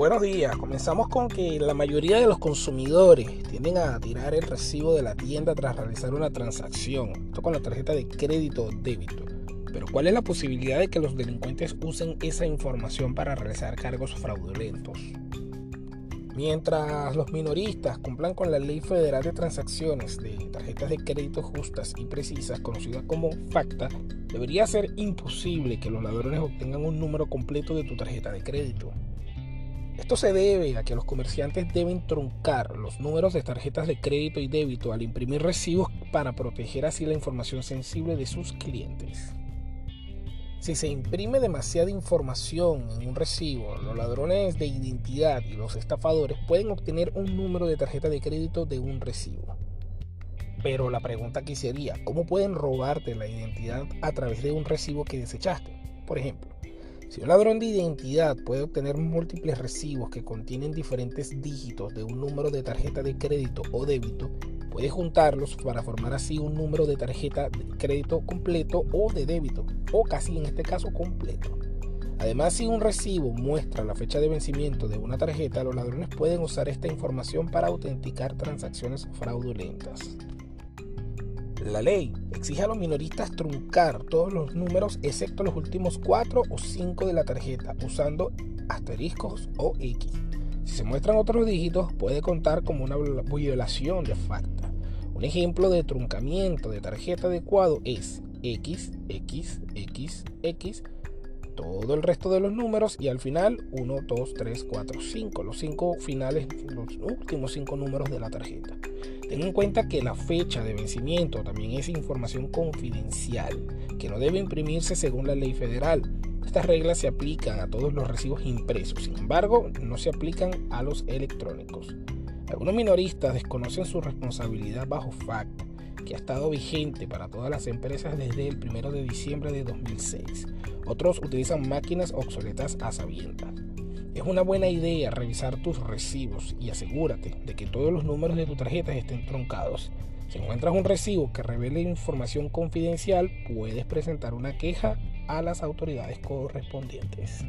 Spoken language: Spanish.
Buenos días, comenzamos con que la mayoría de los consumidores tienden a tirar el recibo de la tienda tras realizar una transacción, esto con la tarjeta de crédito o débito. Pero ¿cuál es la posibilidad de que los delincuentes usen esa información para realizar cargos fraudulentos? Mientras los minoristas cumplan con la Ley Federal de Transacciones de Tarjetas de Crédito Justas y Precisas, conocida como FACTA, debería ser imposible que los ladrones obtengan un número completo de tu tarjeta de crédito. Esto se debe a que los comerciantes deben truncar los números de tarjetas de crédito y débito al imprimir recibos para proteger así la información sensible de sus clientes. Si se imprime demasiada información en un recibo, los ladrones de identidad y los estafadores pueden obtener un número de tarjeta de crédito de un recibo. Pero la pregunta aquí sería, ¿cómo pueden robarte la identidad a través de un recibo que desechaste? Por ejemplo, si un ladrón de identidad puede obtener múltiples recibos que contienen diferentes dígitos de un número de tarjeta de crédito o débito, puede juntarlos para formar así un número de tarjeta de crédito completo o de débito, o casi en este caso completo. Además, si un recibo muestra la fecha de vencimiento de una tarjeta, los ladrones pueden usar esta información para autenticar transacciones fraudulentas. La ley exige a los minoristas truncar todos los números excepto los últimos 4 o 5 de la tarjeta usando asteriscos o X. Si se muestran otros dígitos puede contar como una violación de FACTA. Un ejemplo de truncamiento de tarjeta adecuado es X, X, X, X, todo el resto de los números y al final 1, 2, 3, 4, 5, los 5 finales, los últimos 5 números de la tarjeta. Ten en cuenta que la fecha de vencimiento también es información confidencial que no debe imprimirse según la ley federal. Estas reglas se aplican a todos los recibos impresos, sin embargo, no se aplican a los electrónicos. Algunos minoristas desconocen su responsabilidad bajo FACTA, que ha estado vigente para todas las empresas desde el 1 de diciembre de 2006. Otros utilizan máquinas obsoletas a sabiendas. Es una buena idea revisar tus recibos y asegúrate de que todos los números de tu tarjeta estén truncados. Si encuentras un recibo que revele información confidencial, puedes presentar una queja a las autoridades correspondientes.